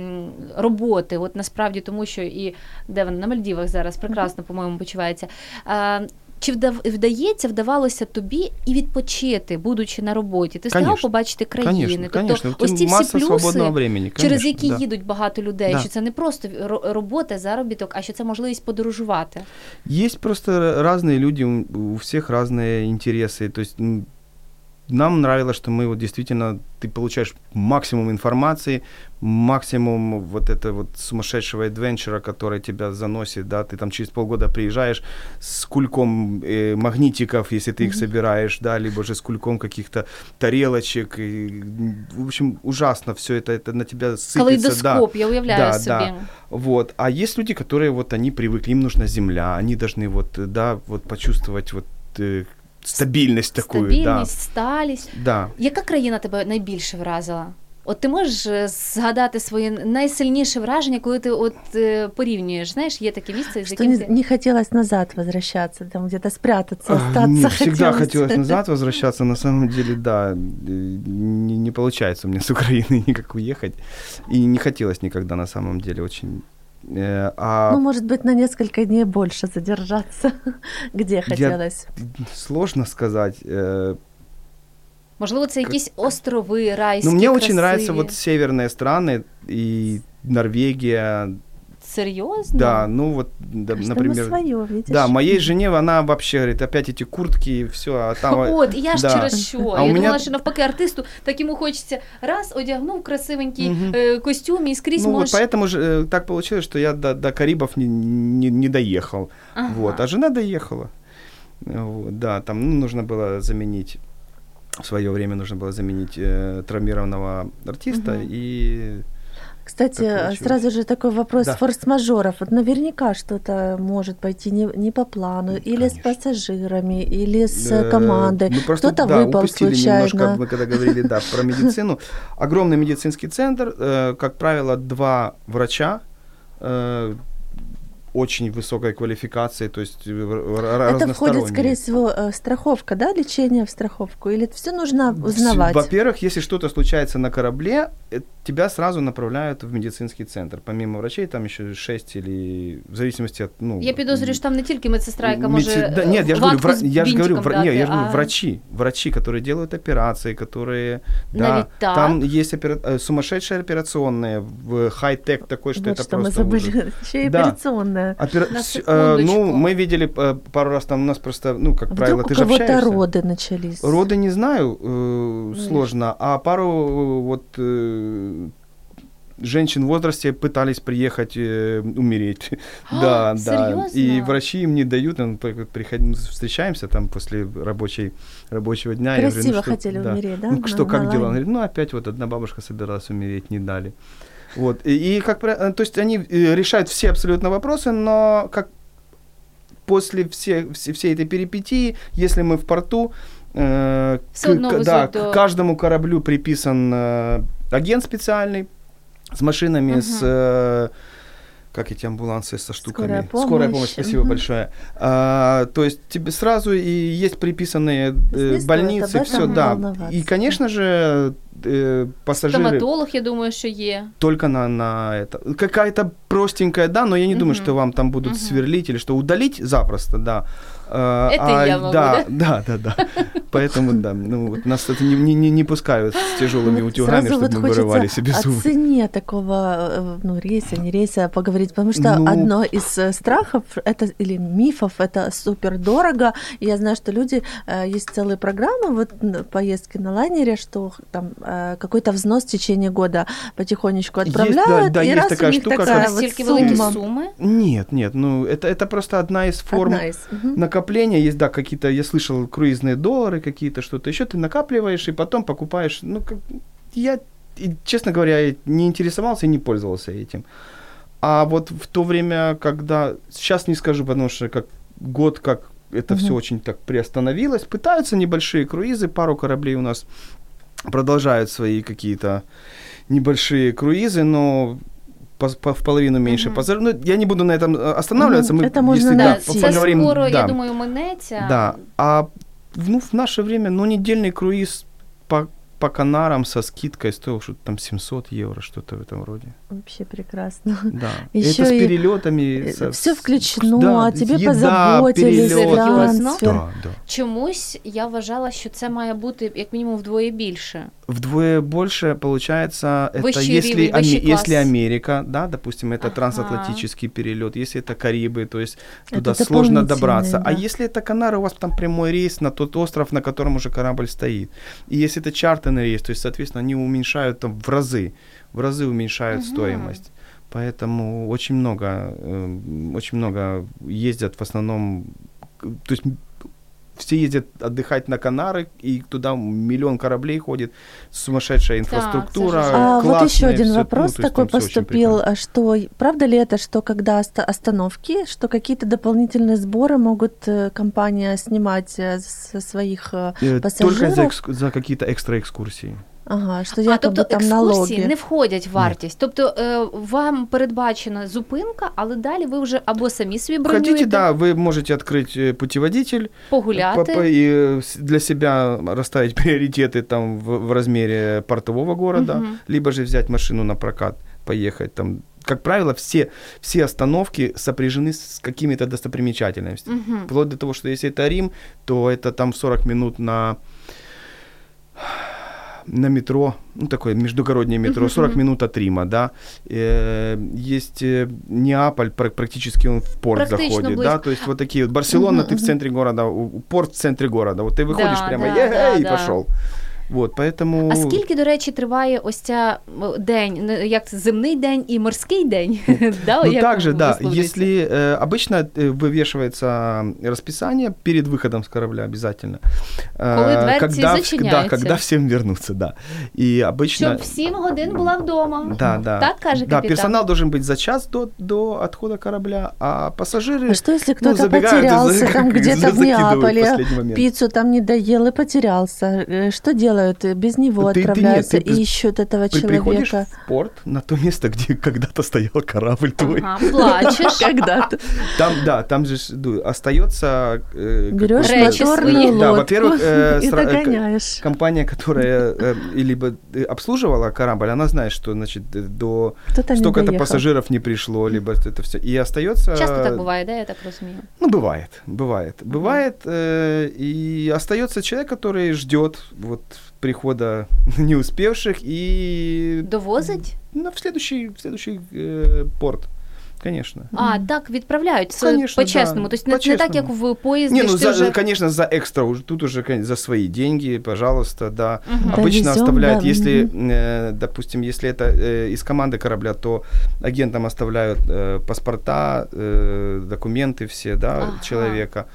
роботи. От насправді, тому що і де вона на Мальдівах зараз прекрасно, по-моєму, почувається. Е, Чи вдав, вдається, вдавалося тобі і відпочити, будучи на роботі? Ти встигав Конечно. побачити країни? Конечно, тобто, конечно. ось Тут ці всі масса плюси, свободного времени. через конечно, які да. їдуть багато людей, Да. що це не просто ро- робота, заробіток, а що це можливість подорожувати. Есть просто разные люди, у у всех разные интересы. Нам нравилось, что мы вот действительно, ты получаешь максимум информации, максимум вот этого вот сумасшедшего адвенчера, который тебя заносит, да, ты там через полгода приезжаешь с кульком э, магнитиков, если ты их Мгм. собираешь, да, либо же с кульком каких-то тарелочек, и, в общем, ужасно все это, это на тебя сыпется, да. Калейдоскоп, я уявляю Да, собі. да. Вот. А есть люди, которые вот они привыкли, им нужна земля, они должны вот, э, да, вот почувствовать вот э, стабильность такую, Стабільність, сталість. да. Да. Яка країна тебе найбільше вразила? От ти можеш е, згадати своє найсильніше враження, коли ти от е, порівнюєш? Знаєш, є таке місце, з Что яким не, ти не хотелось назад возвращаться, там где-то спрятаться, А, остаться мне всегда хотелось. хотелось назад возвращаться, на самом деле, да, э, не, не получается у меня с Украины никак уехать, и не хотелось никогда на самом деле очень. Э, А Ну, может быть, на несколько дней больше задержаться, где хотелось. сложно сказать. э, можливо це якісь острови, райські, Но Ну, мне очень красиві. нравятся вот северные страны и Норвегия, серйозно. Да, ну вот, да, Каждому например, свое, видишь? да, моей жене она вообще говорит, опять эти куртки и все, а там... От, і я ж да. через що. А у я мене- думала, що навпаки артисту так йому хочеться раз одягнув красивенький Мгм. е, костюм і скрізь Ну вот можеш. поэтому же э, так получилось, что я до, до Карибов не, не, не доехал, Ага. вот, а жена доехала, вот, да, там ну, нужно было заменить, в свое время нужно было заменить э, травмированного артиста Мгм. и... кстати, Так сразу же такой вопрос Да. форс-мажоров. Вот наверняка что-то может пойти не, не по плану, или с Конечно. пассажирами, или с Э, командой. Мы просто, Кто-то да, выпал упустили случайно. немножко, мы когда говорили, да, про медицину. Огромный медицинский центр, э, как правило, два врача, э, очень высокой квалификации, то есть Это входит, скорее всего, страховка, да, лечение в страховку? Или все нужно узнавать? Во-первых, если что-то случается на корабле, тебя сразу направляют в медицинский центр. Помимо врачей, там еще 6 или в зависимости от... Ну, Я підозрюю, що там не тільки медсестра, яка Медици- може да, нет, я же говорю, ватку вра- з я же говорю, бінтиком вра- не, я дати, же говорю, а- врачи, врачи, которые делают операции, которые, да, Навіть так. там есть опера- э, сумасшедшие операционные, в хай-тек такой, что вот это что мы просто ужас. забыли. Еще и Да. операционная. Опера- На с- э, ну, секундочку. мы видели э, пару раз там у нас просто, ну, как правило, Вдруг ты у же кого-то общаешься. роды начались. Роды не знаю, э, Ну, сложно, а пару э, вот э, женщин в возрасте пытались приехать э, умереть. Да, да. И врачи им не дают, ну, при- приходим, встречаемся там после рабочей, рабочего дня. я говорю, ну, Красиво что- хотели да. умереть, да? Ну, что, на- как на дела? Он говорит, ну, опять вот одна бабушка собиралась умереть, не дали. Вот. И, и как э, то есть они э, решают все абсолютно вопросы, но как после все, все, всей этой перипетии, если мы в порту, э, к- да, до- к каждому кораблю приписан э, агент специальный с машинами, Мгм. с э, как эти амбулансы со штуками. Скорая Скорая помощь. помощь, спасибо Мгм. большое. А, то есть тебе сразу и есть приписанные есть э, больницы, все, да. волноваться. И, конечно же, э, пассажиры Стоматолог, я думаю, що є. только на, на это. Какая-то простенькая, да, но я не думаю, Мгм. что вам там будут Мгм. сверлить или что удалить запросто, да. Э, Это я могу, да, да, да, да. Поэтому, да, ну, вот нас это не, не, не пускают с тяжелыми Вот утюгами, чтобы вот мы вырывали себе о зубы. цене такого э, ну, рейса, не рейса поговорить, потому что Ну. одно из э, страхов это, или мифов это супер дорого. Я знаю, что люди, э, есть целые программы вот, поездки на лайнере, что там какой-то взнос в течение года потихонечку Есть, отправляют, да, да, и есть раз такая у них штука, как- такая Настільки вот сумма. суми. Нет, нет, ну это, это просто одна из форм Одна из. Накопления. Есть, да, какие-то, я слышал, круизные доллары какие-то, что-то еще ты накапливаешь и потом покупаешь. Ну, как, я, и, честно говоря, не интересовался и не пользовался этим. А вот в то время, когда, сейчас не скажу, потому что как год, как это все Мгм. очень так приостановилось, пытаются небольшие круизы, пару кораблей у нас продолжают свои какие-то небольшие круизы, но по, по- в половину меньше Мгм. пассажиров. Ну, я не буду на этом э, останавливаться. Мгм. Мы, Это можно, если, да, Да, да, це поговорим, скоро, я да. думаю, минеться. Да. А ну, в наше время, ну, недельный круиз по, по Канарам со скидкой стоил что-то там 700 евро, что-то в этом роде. Вообще прекрасно. Да. Ещё Это с и, перелетами. со- Все с- включено, да, о тебе еда, позаботились, перелёт. трансфер. Да, да. Чомусь я вважала, що це має бути як мінімум вдвоє більше. Вдвое больше получается, это Высший если, Аме- если. Америка, да, допустим, это Ага. трансатлантический перелет, если это Карибы, то есть туда Это сложно добраться. А да. если это Канары, у вас там прямой рейс на тот остров, на котором уже корабль стоит. И если это чартерный рейс, то есть, соответственно, они уменьшают там в разы, в разы уменьшают Мгм. стоимость. Поэтому очень много, э, очень много ездят в основном, то есть все ездят отдыхать на Канары, и туда миллион кораблей ходит, сумасшедшая инфраструктура, же- А вот еще один ну, вопрос есть такой поступил, а что правда ли это, что когда оста- остановки, что какие-то дополнительные сборы могут э, компания снимать э, со своих, э, Э, Только пассажиров? за, экск- за какие-то экстра экскурсии. ага, что А якобы тобто там екскурсії налоги? не входять в вартість. Тобто е, вам передбачена зупинка, але далі ви вже або самі собі бронюєте, Хотите, да, вы можете открыть э, путеводитель, погуляти. по- по- и э, с- для себя расставить приоритеты там в, в размере портового города, Мгм. либо же взять машину на прокат, поехать там. Как правило, все, все остановки сопряжены с какими-то достопримечательностями. Мгм. Вплоть до того, что если это Рим, то это там 40 минут на на метро, ну такое междугороднее метро, Мгм, 40 мгм. минут от Рима, да. Э, Есть э, Неаполь, пр- практически он в порт Практично заходит, близко. да, то есть вот такие вот Барселона, ты в центре города, порт в центре города, вот ты выходишь Да, прямо, да, «Е-гей», да, и да. пошел. Вот, поэтому... А скільки, до речі, триває ось ця м, день, не, як це, земний день і морський день? да, Ну, як также, да, висловлюється? если э, обычно э, вывешивается расписание перед выходом с корабля обязательно. Э, Коли дверці когда, в- зачиняються. да, когда всем вернуться, да. И обычно... Щоб в 7 годин була вдома. Да, да. Так каже Да, капітан. персонал должен быть за час до, до отхода корабля, а пассажиры... А что если ну, кто-то забегают и потерялся за- там где-то в закидывают в Неаполе, последний момент. пиццу там не доел и потерялся? Э, Что Делают? Без него Ты- ты нет, отправляются ты- и ты ищут этого приходишь человека. в порт, на то место, где когда-то стоял корабль твой. Ага, плачеш. Когда-то. Там, да, там же остается... э, Берешь моторную Да, лодку во-первых, э, и э, компания, которая э, и либо э, обслуживала корабль, она знает, что значит э, до столько-то пассажиров не пришло, либо это все. И остается. Часто так буває, да, я так розумію. Ну, бывает, бывает. Бывает, э, и остается человек, который ждет вот прихода не успевших и Довозить? ну, в следующий, в следующий э, порт. Конечно. А, так, відправляють. Це Конечно, по-чесному. да, Тобто не, не так, як по-чесному. в поїзді, Не, ну, що ти за, вже... конечно, за экстра, уже, тут уже конечно, за свои деньги, пожалуйста, да. Мгм. Обычно Довезём, оставляют, да, если, мгм. э, допустим, если это э, из команды корабля, то агентам оставляют э, паспорта, э, документы все, да, Ага. человека,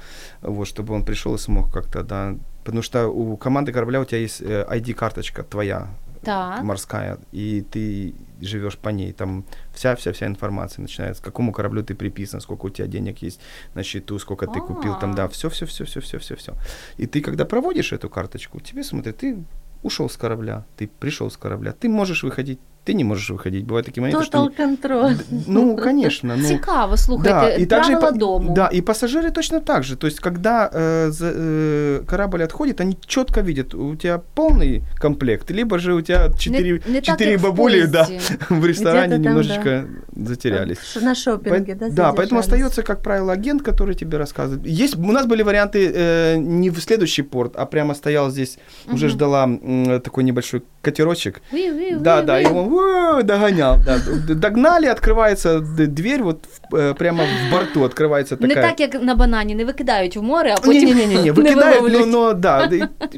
вот, чтобы он пришел и смог как-то, да. Потому что у команды корабля у тебя есть э, ID-карточка твоя, Так. морская, и ты живешь по ней, там вся-вся-вся информация начинается, к какому кораблю ты приписан, сколько у тебя денег есть на счету, сколько ты купил, там, да, А. все-все-все-все-все-все-все. И ты, когда проводишь эту карточку, тебе смотрят, ты ушел с корабля, ты пришел с корабля, ты можешь выходить, ты не можешь выходить. Бывают такие моменты, что... Total control. Ну, конечно. Ну, Цікаво, слухайте, и также и правила па- дому. Да, и пассажиры точно так же. То есть, когда э, за- э, корабль отходит, они четко видят, у тебя полный комплект, либо же у тебя четыре, не так, четыре як в бабули да, поїзді. в ресторане Где-то там, немножечко затерялись. Ш- На шопинге, Поэт- да, да, поэтому задержались? остается, как правило, агент, который тебе рассказывает. Есть, у нас были варианты э, не в следующий порт, а прямо стоял здесь, уже Мгм. ждала м, такой небольшой катерочек. Ві, ві, Да, ві, да, ві. и он «Ууу», догонял. Да. Догнали, открывается дверь, вот э, прямо в борту открывается Не такая. так, як на банані, не викидають в море, а потім Не-не-не, не но, виловлюють. но да,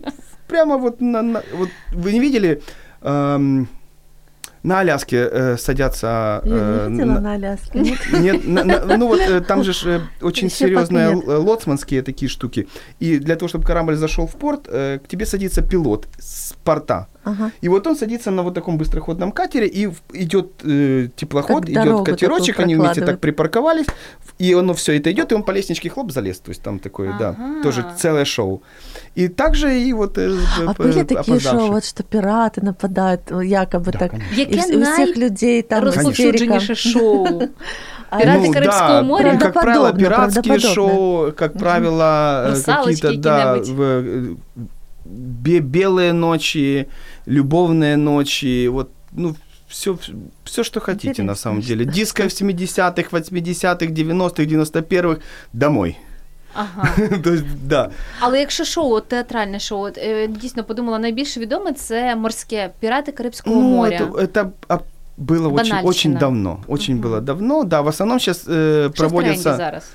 прямо вот на, на- вот вы не видели, эм, на Аляске э, садятся... Я не э, видела на- на Аляске. нет? Нет, на- на- ну вот э, там же ж, э, очень серьезные лоцманские такие штуки. И для того, чтобы корабль зашел в порт, э, к тебе садится пилот с порта. Ага. И вот он садится на вот таком быстроходном катере, и идет э, теплоход, Как идет катерочек, они вместе так припарковались, и оно все это идет, и он по лестничке хлоп залез, то есть там такое, Ага. да, тоже целое шоу. И также и вот э, А п- были такие шоу, вот что пираты нападают, якобы Да, так. Яке у всех людей там найрозповсюдженіше истерика. шоу? А Пираты ну, Карибского да, моря? Как правило, пиратские шоу, как правило, э, какие-то, да, э, бе- белые ночи, любовные ночи, вот, ну, все, все, что хотите на Интересно, самом деле. Диско в 70-х, 80-х, 90-х, 91-х, домой. Ага. То есть, да. Але якщо шоу, от театральне шоу, от, е, дійсно подумала, найбільш відоме це морське пірати Карибського Ну, моря. это, это а, было очень, Банальщина. очень давно. Очень Мгм. было давно. Да, в основном сейчас Що в тренді проводятся... зараз?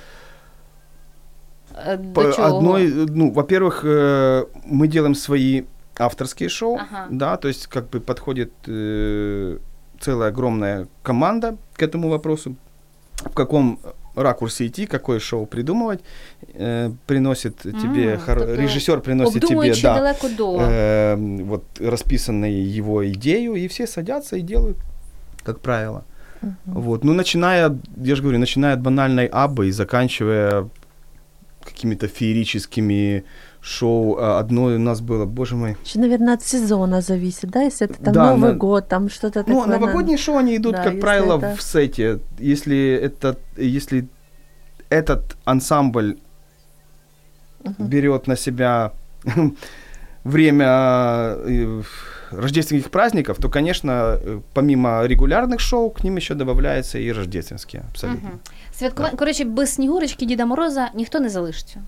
Е, По До чого? одной, ну, во-первых, э, мы делаем свои авторские шоу, Ага. да, то есть как бы подходит э, целая огромная команда к этому вопросу, в каком ракурсе идти, какое шоу придумывать, э, приносит тебе М, хор- режиссер приносит тебе, да, э, вот расписанную его идею, и все садятся и делают, как правило. Вот, ну начиная, я же говорю, начиная от банальной абы и заканчивая какими-то феерическими шоу. А, Одно у нас было, боже мой. Еще, наверное, от сезона зависит, да, если это там Да, Новый на- год, там что-то Ну, такое. новогодние шоу, они идут, Да, как если правило, это- в сете. Если это, если этот ансамбль Мгм. берет на себя время э, рождественских праздников, то, конечно, э, помимо регулярных шоу, к ним еще добавляются и рождественские, абсолютно. Мгм. Святкування, коротше, без Снігурочки, Діда Мороза ніхто не залишиться.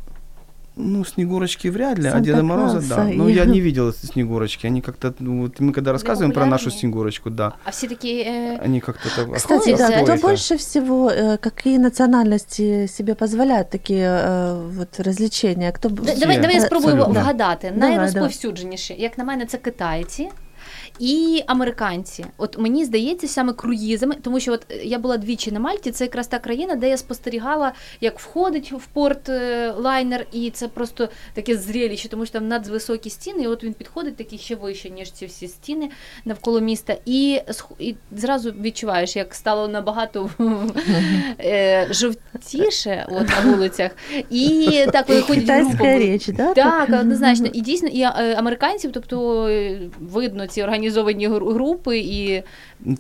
Ну, Снегурочки вряд ли, а Деда Санта-Клауса Мороза, да. и- Но я не видел Снегурочки. Они как-то, ну, вот мы когда рассказываем про нашу популярнее. Снегурочку, да, А всі такі. Е... они как-то так... Кстати, Охотятся. да, кто Какое-то. больше всего, э, какие национальности себе позволяют такие э, вот развлечения? Кто б- Д- Давай, давай я Э, спробую Абсолютно. вгадати. Давай, Найрозповсюдженіші, як на мене, це китайці. І американці, от мені здається, саме круїзами, тому що от я була двічі на Мальті, це якраз та країна, де я спостерігала, як входить в порт е, лайнер, і це просто таке зрелище, тому що там надзвисокі стіни, і от він підходить такий ще вище, ніж ці всі стіни навколо міста, і, і зразу відчуваєш, як стало набагато е, жовтіше от, на вулицях. І так вони ходять групами. речь, да? Так, однозначно. І дійсно, і е, американців, тобто е, видно ці організовані гру- групи, і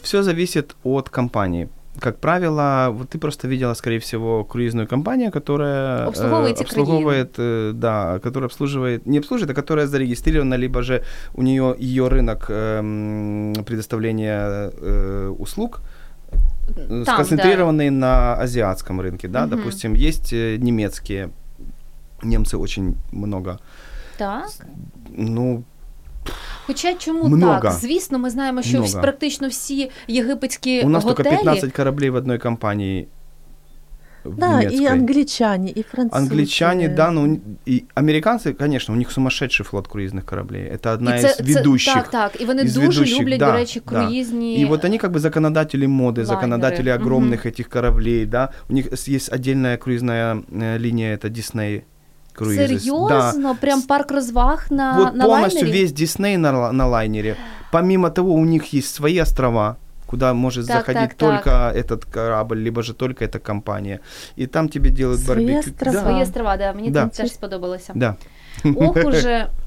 Все зависит от компании. Как правило, вот ты просто видела, скорее всего, круизную компанию, которая э, Обслуговывает обслуговывает, э, да, которая обслуживает, не обслуживает, а которая зарегистрирована, либо же у нее ее рынок эм, предоставления э, услуг э, там, сконцентрированный на азиатском рынке, да, Мгм. допустим, есть э, немецкие, немцы очень много, да. так. ну, Хоча чому Много. так? Звісно, ми знаємо, що Много. практично всі єгипетські у нас готелі только 15 кораблей в одной компании. в Да, и немецкой. англичане, и французы. Англичане, да, ну и американцы, конечно, у них сумасшедший флот круизных кораблей. Это одна і це, из ведущих. Це, так, так. І вони із дуже ведущих, люблять, да, до речі, да. круїзні. И вот они как бы законодатели моды, Лайнеры. законодатели Мгм. огромных этих кораблей, да. У них с- есть отдельная круизная э, линия, это Disney Cruises. Да. Серйозно, прям парк розваг на, вот на полностью лайнері? весь Дисней на, ла- на лайнере. Помимо того, у них есть свои острова, куда может Так, заходить так, так. только этот корабль, либо же только эта компания. И там тебе делают Свои барбекю. острова. Да, Свої острова, да, мені Да. там теж сподобалося. да. Ох уже.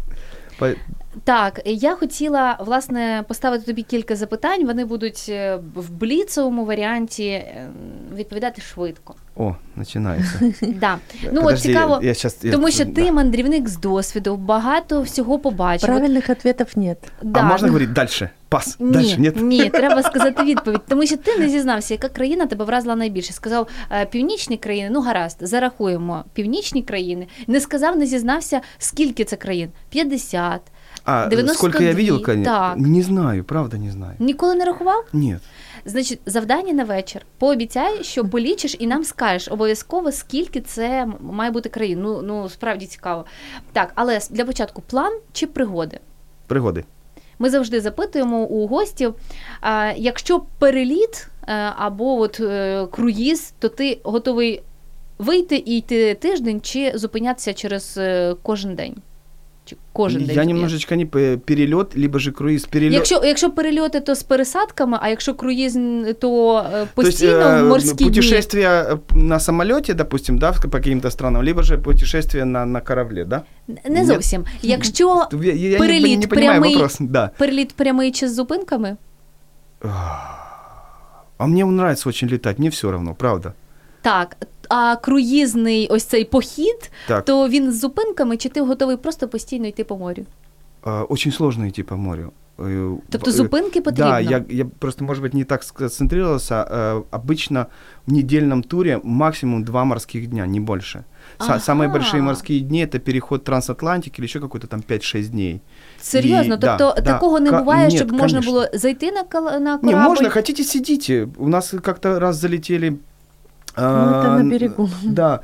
Так, я хотіла власне поставити тобі кілька запитань. Вони будуть е, в бліцевому варіанті е, відповідати швидко. О, начинается. Да. Ну от цікаво, я щас- я- тому що да. ти мандрівник з досвіду, багато всього побачив. Правильных ответов нет. Да. А можно говорить дальше? Пас. Ні, Дальше, нет? ні, треба сказати відповідь, тому що ти не зізнався, яка країна тебе вразила найбільше. Сказав е, північні країни, ну гаразд, зарахуємо північні країни. Не сказав, не зізнався, скільки це країн? 50. А 92, сколько я видел, конечно? так. Не знаю, правда не знаю. Ніколи не рахував? Нет. Значить, завдання на вечір. Пообіцяй, що полічиш і нам скажеш обов'язково, скільки це має бути країн. Ну, ну справді цікаво. Так, але для початку план чи пригоди? Пригоди. Ми завжди запитуємо у гостів, а, якщо переліт е, або от е, круїз, то ти готовий вийти і йти тиждень чи зупинятися через е, кожен день? Чи кожен день? Я тобі? немножечко не п- перелет, либо же круиз. Перелет. Якщо, якщо перельоти, то з пересадками, а якщо круїз, то е, постійно То есть, э, морські дні. путешествие э, на самолете, допустим, да, по каким-то странам, либо же путешествие на, на корабле, да? Не Ні. зовсім. Якщо Я, я не, Перелет не понимаю прямый. вопрос. Да. переліт прямий чи з зупинками, А мне нравится очень летать, мне все равно, правда. так. А круїзний ось цей похід, Так, то він з зупинками, чи ти готовий просто постійно йти по морю? э, очень сложно идти по морю. Э, Тобто э, зупинки потрібно? Да, я, я просто, может быть, не так сконцентрировался. Э, обычно в недельном туре максимум два морских дня, не больше. Са- Ага. Самые большие морские дни это переход трансатлантики или еще какой-то там 5-6 дней. Серйозно, І- да, тобто да. такого не Ка- буває, ні, щоб можна конечно. було зайти на кал- на Не, корабль? можно, хотите, сидите. У нас как-то раз залетели... ну, это а, на берегу. Да.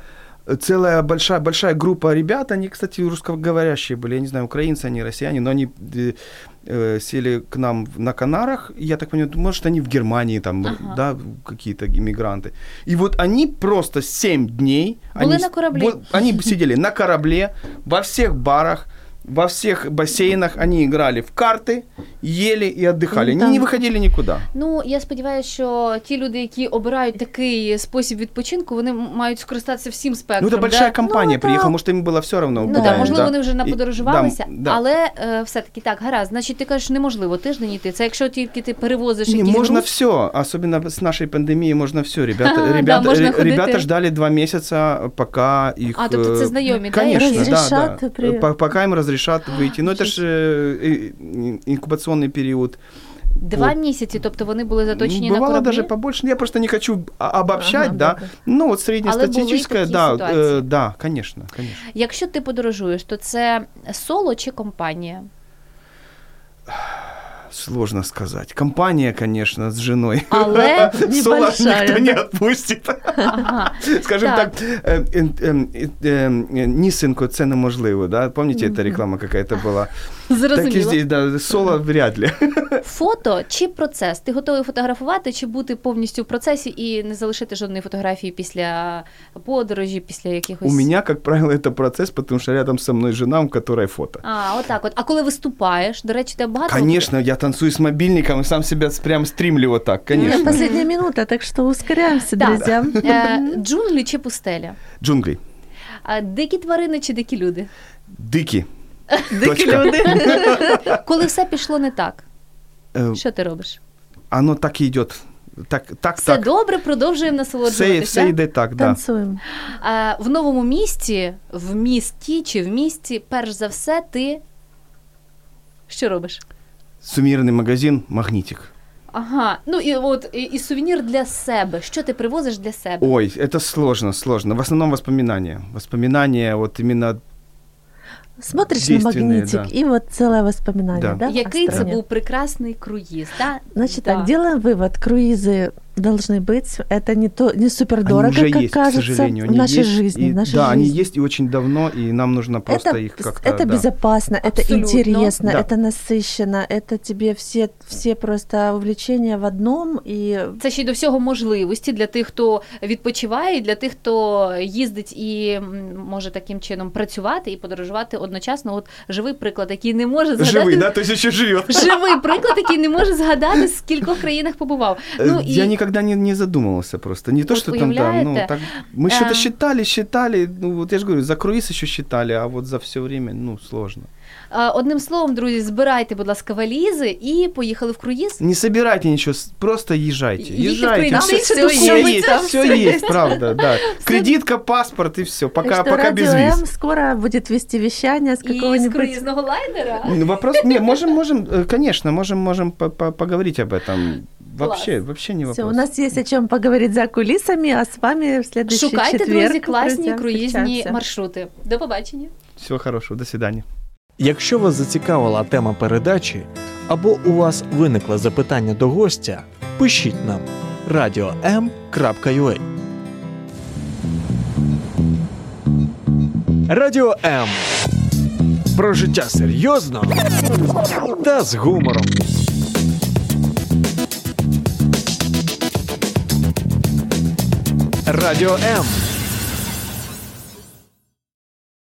Целая большая, большая группа ребят, они, кстати, русскоговорящие были, я не знаю, украинцы они, россияне, но они э, э, сели к нам на Канарах, я так понимаю, может, они в Германии там, Ага. да, какие-то иммигранты. И вот они просто 7 дней... Были они, на корабле? они сидели на корабле, во всех барах, во всех бассейнах, они играли в карты, ели и отдыхали. Ну, Они там- не выходили никуда. Ну, я сподіваюся, що ті люди, які обирають такий спосіб відпочинку, вони м- мають скористатися всім спектром. Ну, это большая да? компания Ну, приехала, да. может, им было все равно. Ну куда так, им, можливо, да. вони вже І- наподорожувалися, да, да. але е, все-таки так, гаразд. Значить, ти кажеш, неможливо тиждень йти. Це якщо тільки ти перевозиш Не, якийсь можно груз. все, особенно с нашей пандемией можно все. Ребята, Да, ребята, можно ре- ходить. ребята ждали два месяца, пока их... А, тобто це э, знайомі, да? Конечно, які? да, Разрешат да. при- По- Пока им разрешат выйти. Но это же э, инкубационный период. Два Вот. місяці, тобто вони були заточені Бывало на кораблі? даже побольше. Я просто не хочу а- обобщать, Ага, да. да, да. Ну, вот среднестатистическое, такі да, ситуації? э, да, конечно, конечно. Якщо ти подорожуєш, то це соло чи компанія? Сложно сказать. Компания, конечно, с женой. Але Соло никто не отпустит. Скажем Так. е, нісенько це неможливо? Помните, эта реклама какая-то была? Так і зрозуміло. здесь, да, соло вряд ли. Фото чи процес? Ти готовий фотографувати, чи бути повністю в процесі і не залишити жодної фотографії після подорожі, після якихось. У меня, как правило, это процесс, потому что рядом со мной жена, у которой фото. А, отак от. А коли виступаєш, до речі, тебе багато. Конечно, я танцую с мобильником и сам себя с- прям стримлю вот так, конечно. Последняя минута, так что ускоряемся, Так. друзья. Е, джунглі чи пустеля? Джунгли. А, дикі тварини чи дикі люди? Дики. Дикі Точка. люди. Коли все пішло не так, Э, що ти робиш? Оно так и идет. Так, так, Все так. добре, продовжуємо Все, насолоджуватися. все йде так, да. Танцуем. А, в новому місті, в місті чи в місті, перш за все, ти що робиш? Сувенирный магазин «Магнитик». Ага, ну і от і, і сувенір для себе. Що ти привозиш для себе? Ой, это сложно, сложно. В основном воспоминания. Воспоминания вот именно Смотришь на магнитик, да. и вот целое воспоминание, Да. да? Який це був прекрасний круїз, да? Значит Да. так, делаем вывод. Круизы должны быть. Это не, то, не супер они дорого, уже как есть, к кажется, сожалению. в Они нашей есть, жизни. и- в нашей да, жизни. они есть и очень давно, и нам нужно просто это, их как-то... это да. безопасно, это Абсолютно. интересно, Да. это насыщенно, это тебе все, все просто увлечения в одном. И Це ще й до всього можливості для тих, хто відпочиває, і для тих, хто їздить і м, може таким чином працювати і подорожувати одночасно. От живий приклад, який не може згадати. Живый, да? То есть еще живет. Живий приклад, який не може згадати, з кількох країнах побував. Ну Э, і Я никогда не, не задумывался просто. Не то, Вот что там, да, ну, уявляете? так, мы Э. что-то считали, считали, ну, вот я же говорю, за круиз еще считали, а вот за все время, ну, сложно. е, одним словом, друзі, збирайте, будь ласка, валізи і поїхали в круїз. Не собирайте ничего, с- просто езжайте. Едете в Езжайте. круиз. Все, Там всё есть, там все всё есть, правда, да. Кредитка, паспорт и все. Пока, так что пока без Радио виз. М скоро будет вести вещание с І з какого-нибудь... круїзного лайнера. Ну, Вопрос, не, можем, можем, э, конечно, можем, можем по- по- поговорить об этом. Вообще, Класс. вообще не Все, у нас есть о чем поговорить за кулисами, а с вами в следующий Шукайте, четверг. друзі, класні круїзні маршрути. До побачення. Всего хорошего, до свидания. Якщо вас зацікавила тема передачі або у вас виникло запитання до гостя, пишіть нам radio.m.ua Радіо М. Про життя серйозно та з гумором. Радіо М.